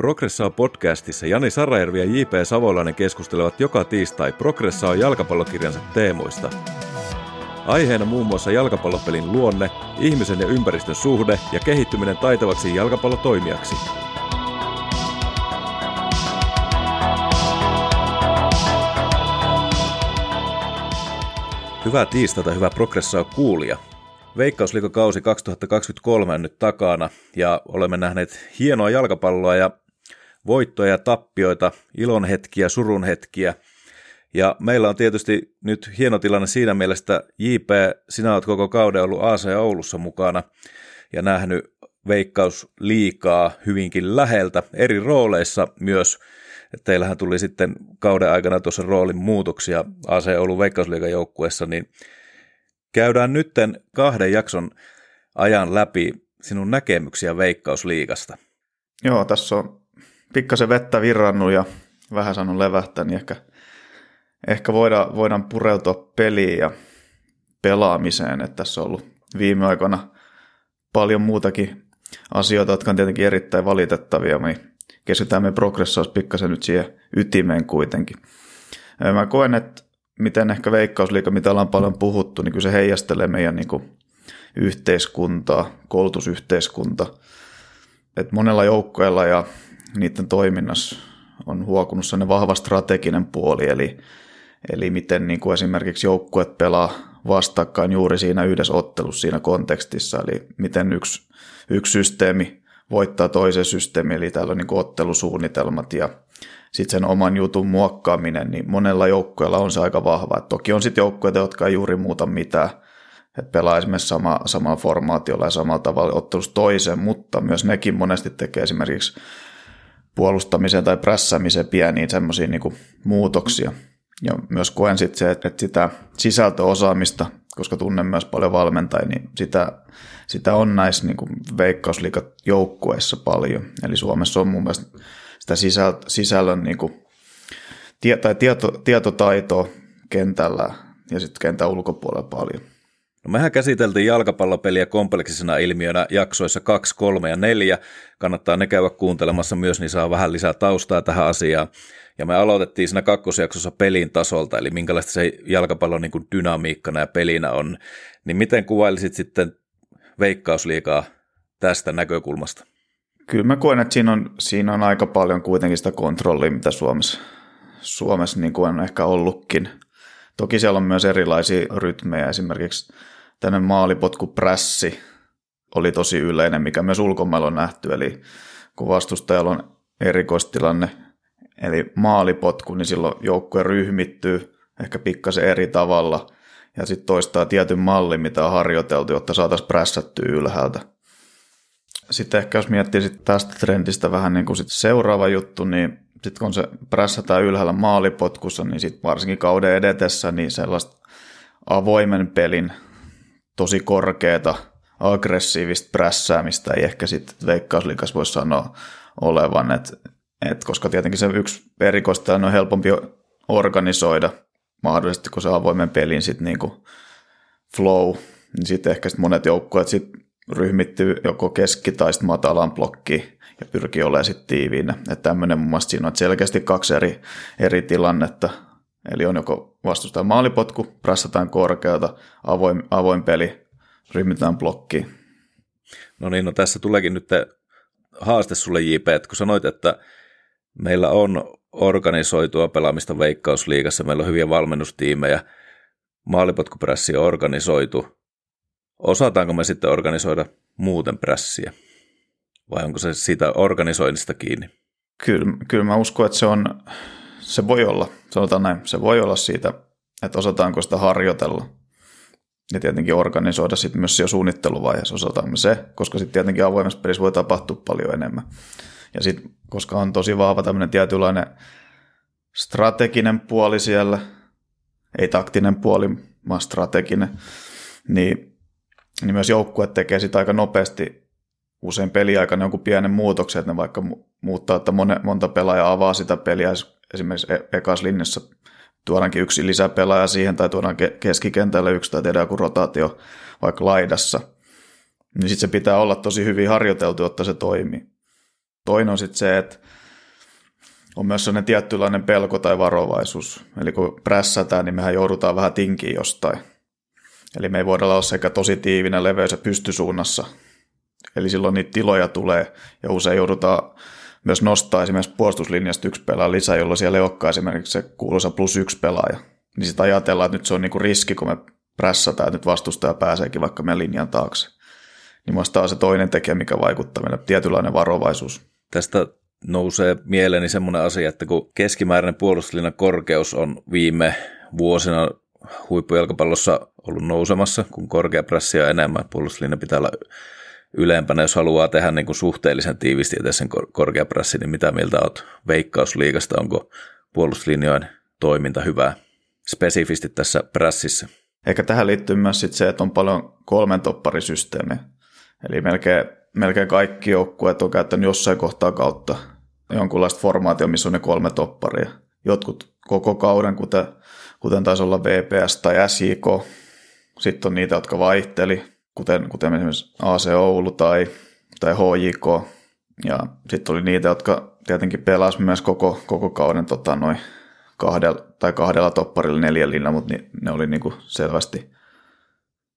Progressa podcastissa Jani Sarajärvi ja J.P. Savolainen keskustelevat joka tiistai Progressa jalkapallokirjansa teemoista. Aiheena muun muassa jalkapallopelin luonne, ihmisen ja ympäristön suhde ja kehittyminen taitavaksi jalkapallotoimijaksi. Hyvää tiistaita, hyvää progressaa kuulija. Veikkausliikakausi 2023 on nyt takana ja olemme nähneet hienoa jalkapalloa ja voittoja ja tappioita, ilonhetkiä, surunhetkiä. Ja meillä on tietysti nyt hieno tilanne siinä mielessä, JP, sinä olet koko kauden ollut AC Oulussa mukana ja nähnyt veikkaus liikaa hyvinkin läheltä eri rooleissa myös. Teillähän tuli sitten kauden aikana tuossa roolin muutoksia AC Oulun veikkausliikan joukkueessa, niin käydään nytten kahden jakson ajan läpi sinun näkemyksiä veikkausliigasta. Joo, tässä on pikkasen vettä virrannut ja vähän saanut levähtää, niin ehkä, ehkä voidaan, voidaan pureutua peliin ja pelaamiseen. Että tässä on ollut viime aikoina paljon muutakin asioita, jotka on tietenkin erittäin valitettavia. Me keskitytään me progressoissa pikkasen nyt siihen ytimeen kuitenkin. Mä koen, että miten ehkä veikkausliika, mitä ollaan paljon puhuttu, niin kyllä se heijastelee meidän niin kuin yhteiskuntaa, koulutusyhteiskunta. Et monella joukkueella ja niiden toiminnassa on huokunut sellainen vahva strateginen puoli, eli, eli miten niin kuin esimerkiksi joukkueet pelaa vastakkain juuri siinä yhdessä ottelussa siinä kontekstissa, eli miten yksi, yksi systeemi voittaa toisen systeemi, eli täällä on niin kuin ottelusuunnitelmat ja sitten sen oman jutun muokkaaminen, niin monella joukkueella on se aika vahva. Et toki on sitten joukkueita, jotka ei juuri muuta mitään, että pelaa esimerkiksi sama, samalla formaatiolla ja samalla tavalla ottelussa toiseen, mutta myös nekin monesti tekee esimerkiksi puolustamiseen tai prässäämiseen pieniä semmoisia niin muutoksia. Ja myös koen sitten se, että sitä sisältöosaamista, koska tunnen myös paljon valmentajia, niin sitä, sitä on näissä niin veikkausliikajoukkueissa paljon. Eli Suomessa on mun mielestä sitä sisäl, sisällön niin kuin, tie, tai tieto, tietotaitoa kentällä ja sitten kentän ulkopuolella paljon. No mehän käsiteltiin jalkapallopeliä kompleksisena ilmiönä jaksoissa 2, 3 ja 4. Kannattaa ne käydä kuuntelemassa myös, niin saa vähän lisää taustaa tähän asiaan. Ja me aloitettiin siinä kakkosjaksossa pelin tasolta, eli minkälaista se jalkapallon niin dynamiikkana ja pelinä on. Niin miten kuvailisit sitten veikkausliikaa tästä näkökulmasta? Kyllä mä koen, että siinä on, siinä on aika paljon kuitenkin sitä kontrollia, mitä Suomessa, Suomessa niin kuin on ehkä ollutkin. Toki siellä on myös erilaisia rytmejä, esimerkiksi tänne maalipotkuprässi oli tosi yleinen, mikä myös ulkomailla on nähty, eli kun vastustajalla on erikoistilanne, eli maalipotku, niin silloin joukkue ryhmittyy ehkä pikkasen eri tavalla ja sitten toistaa tietyn mallin, mitä on harjoiteltu, jotta saataisiin prässättyä ylhäältä. Sitten ehkä jos miettii sit tästä trendistä vähän niin kuin sit seuraava juttu, niin sitten kun se prässätään ylhäällä maalipotkussa, niin sitten varsinkin kauden edetessä, niin sellaista avoimen pelin tosi korkeata aggressiivista prässäämistä ei ehkä sitten veikkausliikas voi sanoa olevan, että et koska tietenkin se yksi erikoista on helpompi organisoida mahdollisesti, kun se avoimen pelin sitten niinku flow, niin sitten ehkä sit monet joukkueet sitten ryhmittyy joko keski- tai matalaan blokkiin ja pyrkii olemaan sitten tiiviinä. Että tämmöinen mun mielestä siinä on selkeästi kaksi eri, eri tilannetta. Eli on joko vastustajan maalipotku, prassataan korkealta, avoin, avoin peli, ryhmitään blokkiin. No niin, no tässä tuleekin nyt haaste sulle JP, että kun sanoit, että meillä on organisoitua pelaamista Veikkausliigassa, meillä on hyviä valmennustiimejä, maalipotkupressi on organisoitu, Osataanko me sitten organisoida muuten prässiä? Vai onko se siitä organisoinnista kiinni? Kyllä, kyllä mä uskon, että se on, se voi olla, sanotaan näin, se voi olla siitä, että osataanko sitä harjoitella. Ja tietenkin organisoida sitten myös jo suunnitteluvaiheessa, osataanko se, koska sitten tietenkin avoimessa pelissä voi tapahtua paljon enemmän. Ja sitten, koska on tosi vahva tämmöinen tietynlainen strateginen puoli siellä, ei taktinen puoli, vaan strateginen, niin niin myös joukkue tekee sitä aika nopeasti usein peliaikana jonkun pienen muutoksen, että ne vaikka muuttaa, että monta pelaajaa avaa sitä peliä, esimerkiksi e- ekas linjassa tuodaankin yksi lisäpelaaja siihen tai tuodaan keskikentälle yksi tai tehdään joku rotaatio vaikka laidassa, niin sitten se pitää olla tosi hyvin harjoiteltu, jotta se toimii. Toinen on sitten se, että on myös sellainen tietynlainen pelko tai varovaisuus. Eli kun prässätään, niin mehän joudutaan vähän tinkiin jostain. Eli me ei voida olla sekä tosi tiivinen leveys ja pystysuunnassa. Eli silloin niitä tiloja tulee ja usein joudutaan myös nostaa esimerkiksi puolustuslinjasta yksi pelaaja lisää, jolloin siellä ei olekaan esimerkiksi se kuuluisa plus yksi pelaaja. Niin sitten ajatellaan, että nyt se on niinku riski, kun me prässätään, että nyt vastustaja pääseekin vaikka meidän linjan taakse. Niin muista on se toinen tekijä, mikä vaikuttaa meidän tietynlainen varovaisuus. Tästä nousee mieleeni semmoinen asia, että kun keskimääräinen puolustuslinjan korkeus on viime vuosina huippujalkapallossa ollut nousemassa, kun korkea pressi on enemmän, puolustuslinja pitää olla ylempänä, jos haluaa tehdä niin kuin suhteellisen tiivisti sen korkea pressi, niin mitä mieltä olet veikkausliikasta, onko puolustuslinjojen toiminta hyvää spesifisti tässä pressissä? Eikä tähän liittyy myös sit se, että on paljon kolmen topparisysteemiä. Eli melkein, melkein kaikki joukkueet on käyttänyt jossain kohtaa kautta jonkunlaista formaatio, missä on ne kolme topparia. Jotkut koko kauden, kuten, kuten taisi olla VPS tai SJK. Sitten on niitä, jotka vaihteli, kuten, kuten esimerkiksi AC Oulu tai, tai HJK. Ja sitten oli niitä, jotka tietenkin pelasivat myös koko, koko kauden tota, noin kahdella, tai kahdella topparilla neljällä, mutta ne, ne oli niinku selvästi,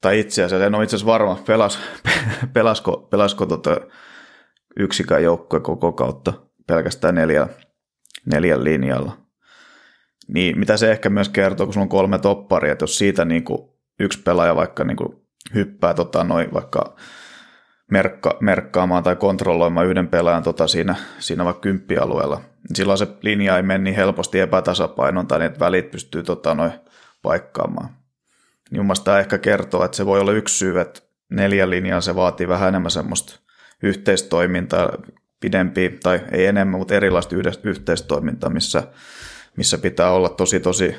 tai itse asiassa, en ole itse asiassa varma, pelas, pelasko, pelasko tota yksikään joukkue koko kautta pelkästään neljän linjalla. Niin mitä se ehkä myös kertoo, kun sulla on kolme topparia, että jos siitä niinku yksi pelaaja vaikka niinku hyppää tota, noin vaikka merkka, merkkaamaan tai kontrolloimaan yhden pelaajan tota siinä, siinä vaikka kymppialueella, niin silloin se linja ei mene niin helposti epätasapainoon tai että välit pystyy tota, noin paikkaamaan. Niin mun tämä ehkä kertoo, että se voi olla yksi syy, että neljän linjaan se vaatii vähän enemmän semmoista yhteistoimintaa, pidempi, tai ei enemmän, mutta erilaista yhteistoimintaa, missä, missä pitää olla tosi tosi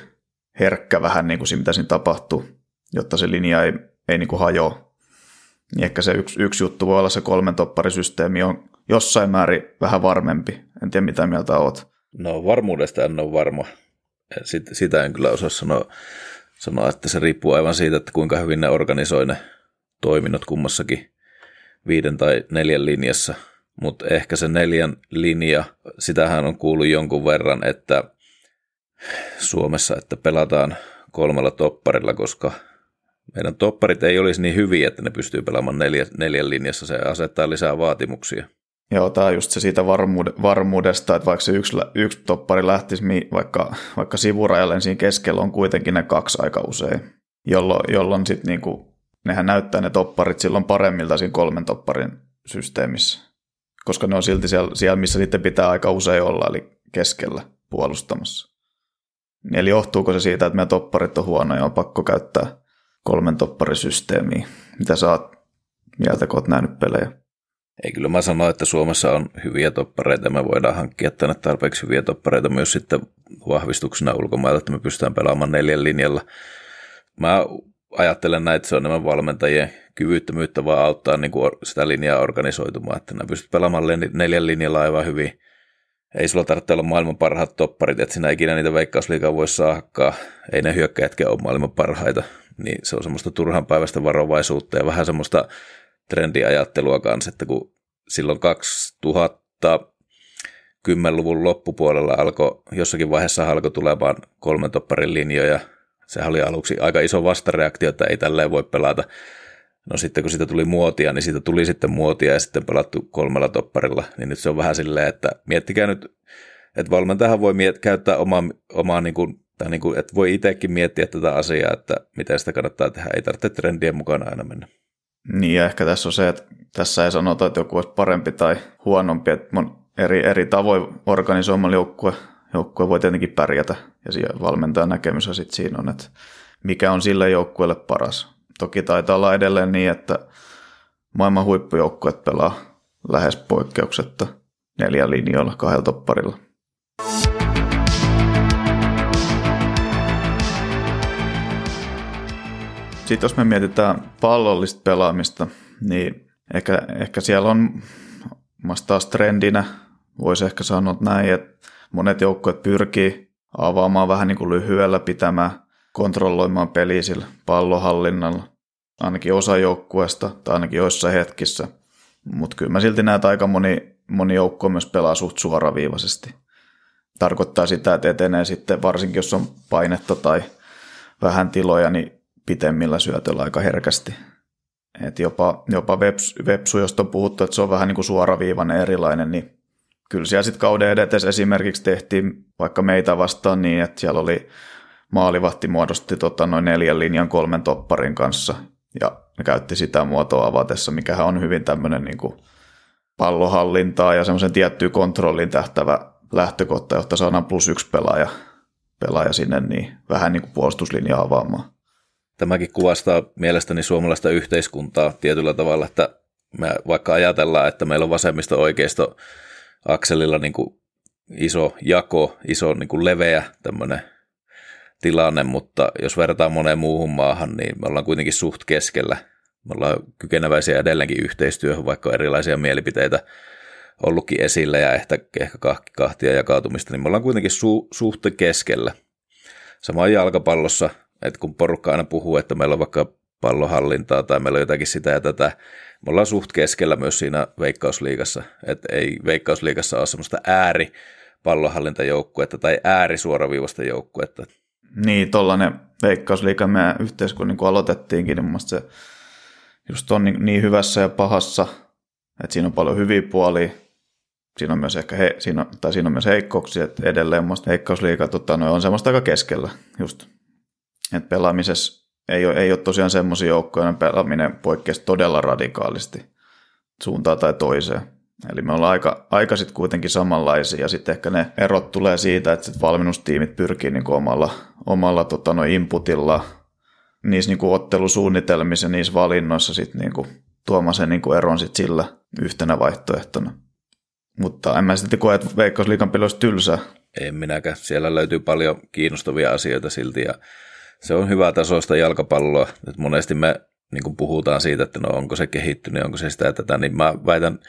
herkkä vähän niin kuin siinä, mitä siinä tapahtuu, jotta se linja ei, ei niin kuin hajoa niin ehkä se yksi, yksi juttu voi olla se kolmen topparisysteemi on jossain määrin vähän varmempi. En tiedä, mitä mieltä oot. No varmuudesta en ole varma. Sit, sitä en kyllä osaa sanoa, sanoa, että se riippuu aivan siitä, että kuinka hyvin ne organisoi ne toiminnot kummassakin viiden tai neljän linjassa. Mutta ehkä se neljän linja, sitähän on kuullut jonkun verran, että Suomessa, että pelataan kolmella topparilla, koska meidän topparit ei olisi niin hyviä, että ne pystyy pelaamaan neljä, neljän linjassa. Se asettaa lisää vaatimuksia. Joo, tämä on just se siitä varmuud- varmuudesta, että vaikka se yksi, yksi toppari lähtisi vaikka, vaikka sivurajalle, niin siinä keskellä on kuitenkin ne kaksi aika usein, jolloin, jolloin sitten niinku, nehän näyttää ne topparit silloin paremmilta siinä kolmen topparin systeemissä, koska ne on silti siellä, siellä missä sitten pitää aika usein olla, eli keskellä puolustamassa. Eli johtuuko se siitä, että meidän topparit on huonoja ja on pakko käyttää kolmen topparisysteemiä. Mitä sä oot mieltä, kun oot nähnyt pelejä? Ei kyllä mä sanoin, että Suomessa on hyviä toppareita. Me voidaan hankkia tänne tarpeeksi hyviä toppareita myös sitten vahvistuksena ulkomailta, että me pystytään pelaamaan neljän linjalla. Mä ajattelen näin, että se on nämä valmentajien kyvyttömyyttä vaan auttaa niin kuin sitä linjaa organisoitumaan, että ne pystyt pelaamaan neljän linjalla aivan hyvin. Ei sulla tarvitse olla maailman parhaat topparit, että sinä ikinä niitä veikkausliikaa voi saakkaa. Ei ne hyökkäjätkään ole maailman parhaita niin se on semmoista turhan päivästä varovaisuutta ja vähän semmoista trendiajattelua kanssa, että kun silloin 2010-luvun loppupuolella alkoi, jossakin vaiheessa alkoi tulemaan kolmen topparin linjoja, se oli aluksi aika iso vastareaktio, että ei tälleen voi pelata. No sitten kun siitä tuli muotia, niin siitä tuli sitten muotia ja sitten pelattu kolmella topparilla, niin nyt se on vähän silleen, että miettikää nyt, että valmentajahan voi miet- käyttää omaa, omaa niin kuin tai niin kuin, että voi itsekin miettiä tätä asiaa, että miten sitä kannattaa tehdä. Ei tarvitse trendien mukana aina mennä. Niin ja ehkä tässä on se, että tässä ei sanota, että joku olisi parempi tai huonompi, että eri, eri tavoin organisoimalla joukkue, joukkue voi tietenkin pärjätä ja siellä valmentajan näkemys sitten siinä on, että mikä on sille joukkueelle paras. Toki taitaa olla edelleen niin, että maailman huippujoukkueet pelaa lähes poikkeuksetta neljän linjoilla, kahdella topparilla. Sitten jos me mietitään pallollista pelaamista, niin ehkä, ehkä siellä on taas trendinä, voisi ehkä sanoa näin, että monet joukkueet pyrkii avaamaan vähän niin kuin lyhyellä pitämään, kontrolloimaan peliä sillä pallohallinnalla, ainakin osa joukkueesta tai ainakin joissain hetkissä. Mutta kyllä mä silti näen, että aika moni moni joukko myös pelaa suht suoraviivaisesti. Tarkoittaa sitä, että etenee sitten, varsinkin jos on painetta tai vähän tiloja, niin pitemmillä syötöllä aika herkästi. Et jopa, jopa Webs, Websu, josta on puhuttu, että se on vähän niin kuin suoraviivainen erilainen, niin kyllä siellä sitten kauden edetessä esimerkiksi tehtiin vaikka meitä vastaan niin, että siellä oli maalivahti muodosti tota, noin neljän linjan kolmen topparin kanssa ja ne käytti sitä muotoa avatessa, mikä on hyvin tämmöinen niin kuin pallohallintaa ja semmoisen tiettyyn kontrollin tähtävä lähtökohta, jotta saadaan plus yksi pelaaja, pelaaja sinne, niin vähän niin kuin puolustuslinjaa avaamaan. Tämäkin kuvastaa mielestäni suomalaista yhteiskuntaa tietyllä tavalla, että me vaikka ajatellaan, että meillä on vasemmisto oikeisto akselilla niin kuin iso jako, iso niin kuin leveä tämmöinen tilanne, mutta jos verrataan moneen muuhun maahan, niin me ollaan kuitenkin suht keskellä. Me ollaan kykeneväisiä edelleenkin yhteistyöhön, vaikka on erilaisia mielipiteitä ollutkin esillä ja ehkä, ehkä kahtia jakautumista, niin me ollaan kuitenkin su, suht keskellä. Samoin jalkapallossa, että kun porukka aina puhuu, että meillä on vaikka pallohallintaa tai meillä on jotakin sitä ja tätä, me ollaan suht keskellä myös siinä veikkausliigassa, että ei veikkausliigassa ole semmoista ääri pallohallintajoukkuetta tai äärisuoraviivasta joukkuetta. Niin, tollainen veikkausliiga meidän yhteiskunnan niin kun aloitettiinkin, niin mun se just on niin, niin hyvässä ja pahassa, että siinä on paljon hyviä puolia, siinä on myös ehkä he, siinä, tai siinä on myös heikkouksia, että edelleen mun veikkausliiga tota, on semmoista aika keskellä just. Että pelaamisessa ei ole, ei ole tosiaan semmoisia joukkoja, pelaaminen poikkeasi todella radikaalisti suuntaan tai toiseen. Eli me ollaan aika, aika sitten kuitenkin samanlaisia ja sitten ehkä ne erot tulee siitä, että sit valmennustiimit pyrkii niinku omalla, omalla tota, no inputilla niissä niinku ottelusuunnitelmissa ja niissä valinnoissa sitten niinku tuomaan sen niinku eron sit sillä yhtenä vaihtoehtona. Mutta en mä sitten koe, että Veikkausliikan peli olisi tylsä. En minäkään. Siellä löytyy paljon kiinnostavia asioita silti ja se on hyvä tasoista jalkapalloa. Että monesti me niin kuin puhutaan siitä, että no onko se kehittynyt, onko se sitä ja tätä, niin mä väitän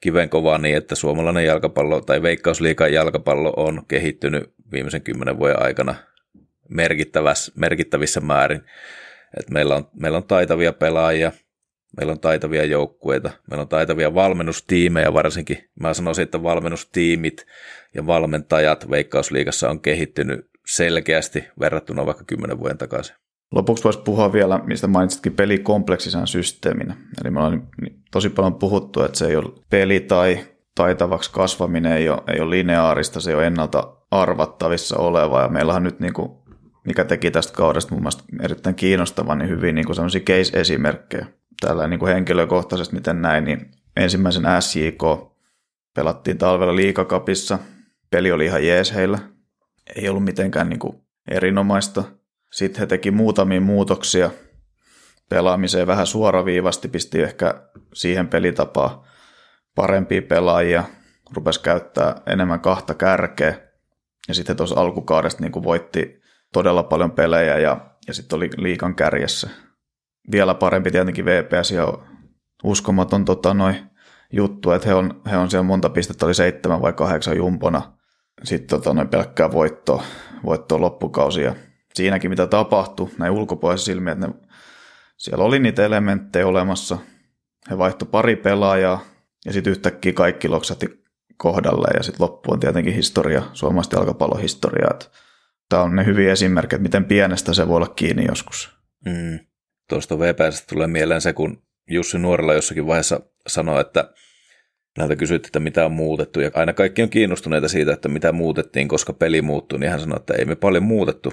kiven kovaa niin, että suomalainen jalkapallo tai veikkausliikan jalkapallo on kehittynyt viimeisen kymmenen vuoden aikana merkittävissä määrin. Et meillä, on, meillä on taitavia pelaajia, meillä on taitavia joukkueita, meillä on taitavia valmennustiimejä varsinkin. Mä sanoisin, että valmennustiimit ja valmentajat Veikkausliigassa on kehittynyt selkeästi verrattuna vaikka kymmenen vuoden takaisin. Lopuksi voisi puhua vielä, mistä mainitsitkin peli kompleksisena systeeminä. Eli me ollaan tosi paljon puhuttu, että se ei ole peli tai taitavaksi kasvaminen ei ole, ei ole lineaarista, se ei ole ennalta arvattavissa oleva. Ja meillä on nyt, niin kuin, mikä teki tästä kaudesta mun mielestä erittäin kiinnostavan, niin hyvin niin sellaisia case-esimerkkejä. Tällä niin kuin henkilökohtaisesti, miten näin, niin ensimmäisen SJK pelattiin talvella liikakapissa. Peli oli ihan jees heillä. Ei ollut mitenkään niin kuin erinomaista – sitten he teki muutamia muutoksia pelaamiseen vähän suoraviivasti, pisti ehkä siihen pelitapaa parempia pelaajia, rupesi käyttää enemmän kahta kärkeä. Ja sitten tuossa alkukaudesta niin voitti todella paljon pelejä ja, ja sitten oli liikan kärjessä. Vielä parempi tietenkin VPS ja uskomaton tota, noi juttu, että he on, he on siellä monta pistettä, oli seitsemän vai kahdeksan jumpona. Sitten tota, noin pelkkää voittoa, voittoa loppukausia siinäkin, mitä tapahtui näin ulkopuolisen silmiä, että ne, siellä oli niitä elementtejä olemassa. He vaihto pari pelaajaa ja sitten yhtäkkiä kaikki loksatti kohdalle ja sitten loppu on tietenkin historia, suomalaista jalkapallon historiaa. Tämä on ne hyviä esimerkkejä, miten pienestä se voi olla kiinni joskus. Mm. Tuosta VPSstä tulee mieleen se, kun Jussi Nuorella jossakin vaiheessa sanoi, että näiltä kysyttiin, että mitä on muutettu, ja aina kaikki on kiinnostuneita siitä, että mitä muutettiin, koska peli muuttui, niin hän sanoi, että ei me paljon muutettu.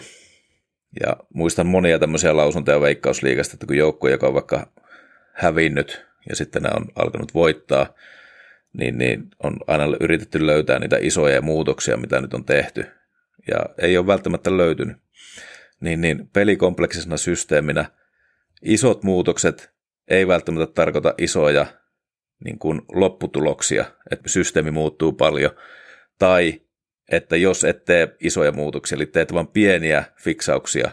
Ja muistan monia tämmöisiä lausuntoja veikkausliikasta, että kun joukko, joka on vaikka hävinnyt ja sitten ne on alkanut voittaa, niin, niin on aina yritetty löytää niitä isoja muutoksia, mitä nyt on tehty. Ja ei ole välttämättä löytynyt. Niin, niin pelikompleksisena systeeminä isot muutokset ei välttämättä tarkoita isoja niin kuin lopputuloksia, että systeemi muuttuu paljon, tai että jos et tee isoja muutoksia, eli teet vain pieniä fiksauksia,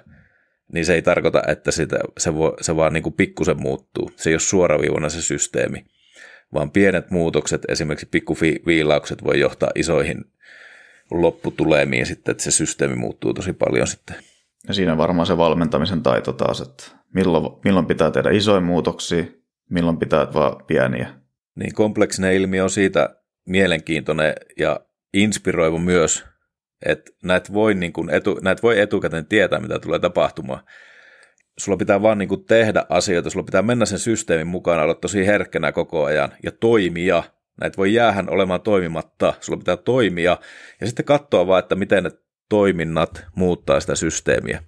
niin se ei tarkoita, että sitä, se, voi, se vaan niin kuin pikkusen muuttuu. Se ei ole suoraviivana se systeemi, vaan pienet muutokset, esimerkiksi pikkuviilaukset voi johtaa isoihin lopputulemiin sitten, että se systeemi muuttuu tosi paljon sitten. Ja siinä varmaan se valmentamisen taito taas, että milloin, milloin pitää tehdä isoja muutoksia, milloin pitää vaan pieniä. Niin kompleksinen ilmiö on siitä mielenkiintoinen ja inspiroiva myös, että näet voi, niin kuin etu, näet voi etukäteen tietää, mitä tulee tapahtumaan. Sulla pitää vaan niin kuin tehdä asioita, sulla pitää mennä sen systeemin mukana, olla tosi herkkänä koko ajan ja toimia. Näitä voi jäähän olemaan toimimatta, sulla pitää toimia ja sitten katsoa vaan, että miten ne toiminnat muuttaa sitä systeemiä.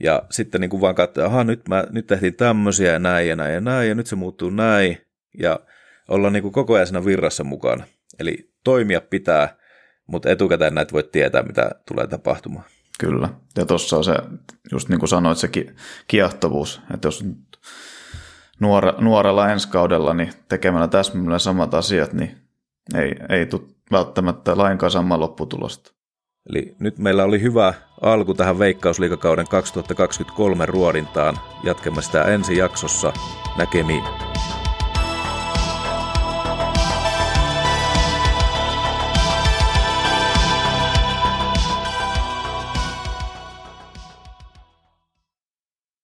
Ja sitten niin kuin vaan katsoa, että nyt, mä, nyt tehtiin tämmöisiä ja näin ja näin ja näin ja nyt se muuttuu näin. Ja olla niin kuin koko ajan siinä virrassa mukana. Eli toimia pitää, mutta etukäteen näitä voi tietää, mitä tulee tapahtumaan. Kyllä. Ja tuossa on se, just niin kuin sanoit, se kiehtovuus. Että jos nuore, nuorella ensi kaudella niin tekemällä täsmälleen samat asiat, niin ei, ei tule välttämättä lainkaan sama lopputulosta. Eli nyt meillä oli hyvä alku tähän Veikkausliikakauden 2023 ruodintaan. Jatkamme sitä ensi jaksossa. Näkemiin.